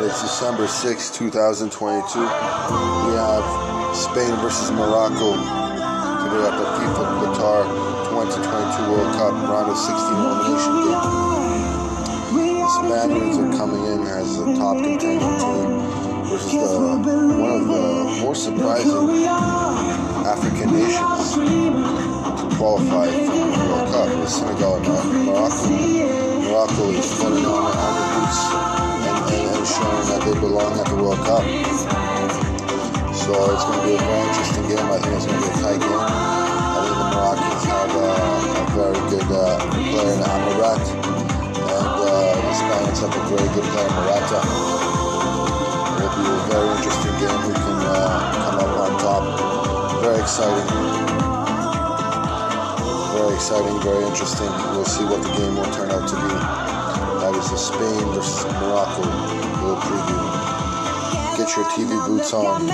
tonight December 6, 2022. We have Spain versus Morocco today at the FIFA Qatar 2022 World Cup round of 16 elimination game. The Spaniards are coming in as the top contending team, which is the, one of the more surprising African nations to qualify for the World Cup. With Senegal and Morocco. Morocco is 29 showing that they belong at the World Cup. So it's going to be a very interesting game. I think it's going to be a tight game. I think the Moroccans have a, a very good uh, player in Amrabat, and uh, the Spaniards have a very good player, in Morata. It'll be a very interesting game. Who can uh, come up on top? Very exciting. Very exciting, very interesting. We'll see what the game will turn out to be. The Spain versus Morocco little preview. Get your TV boots on.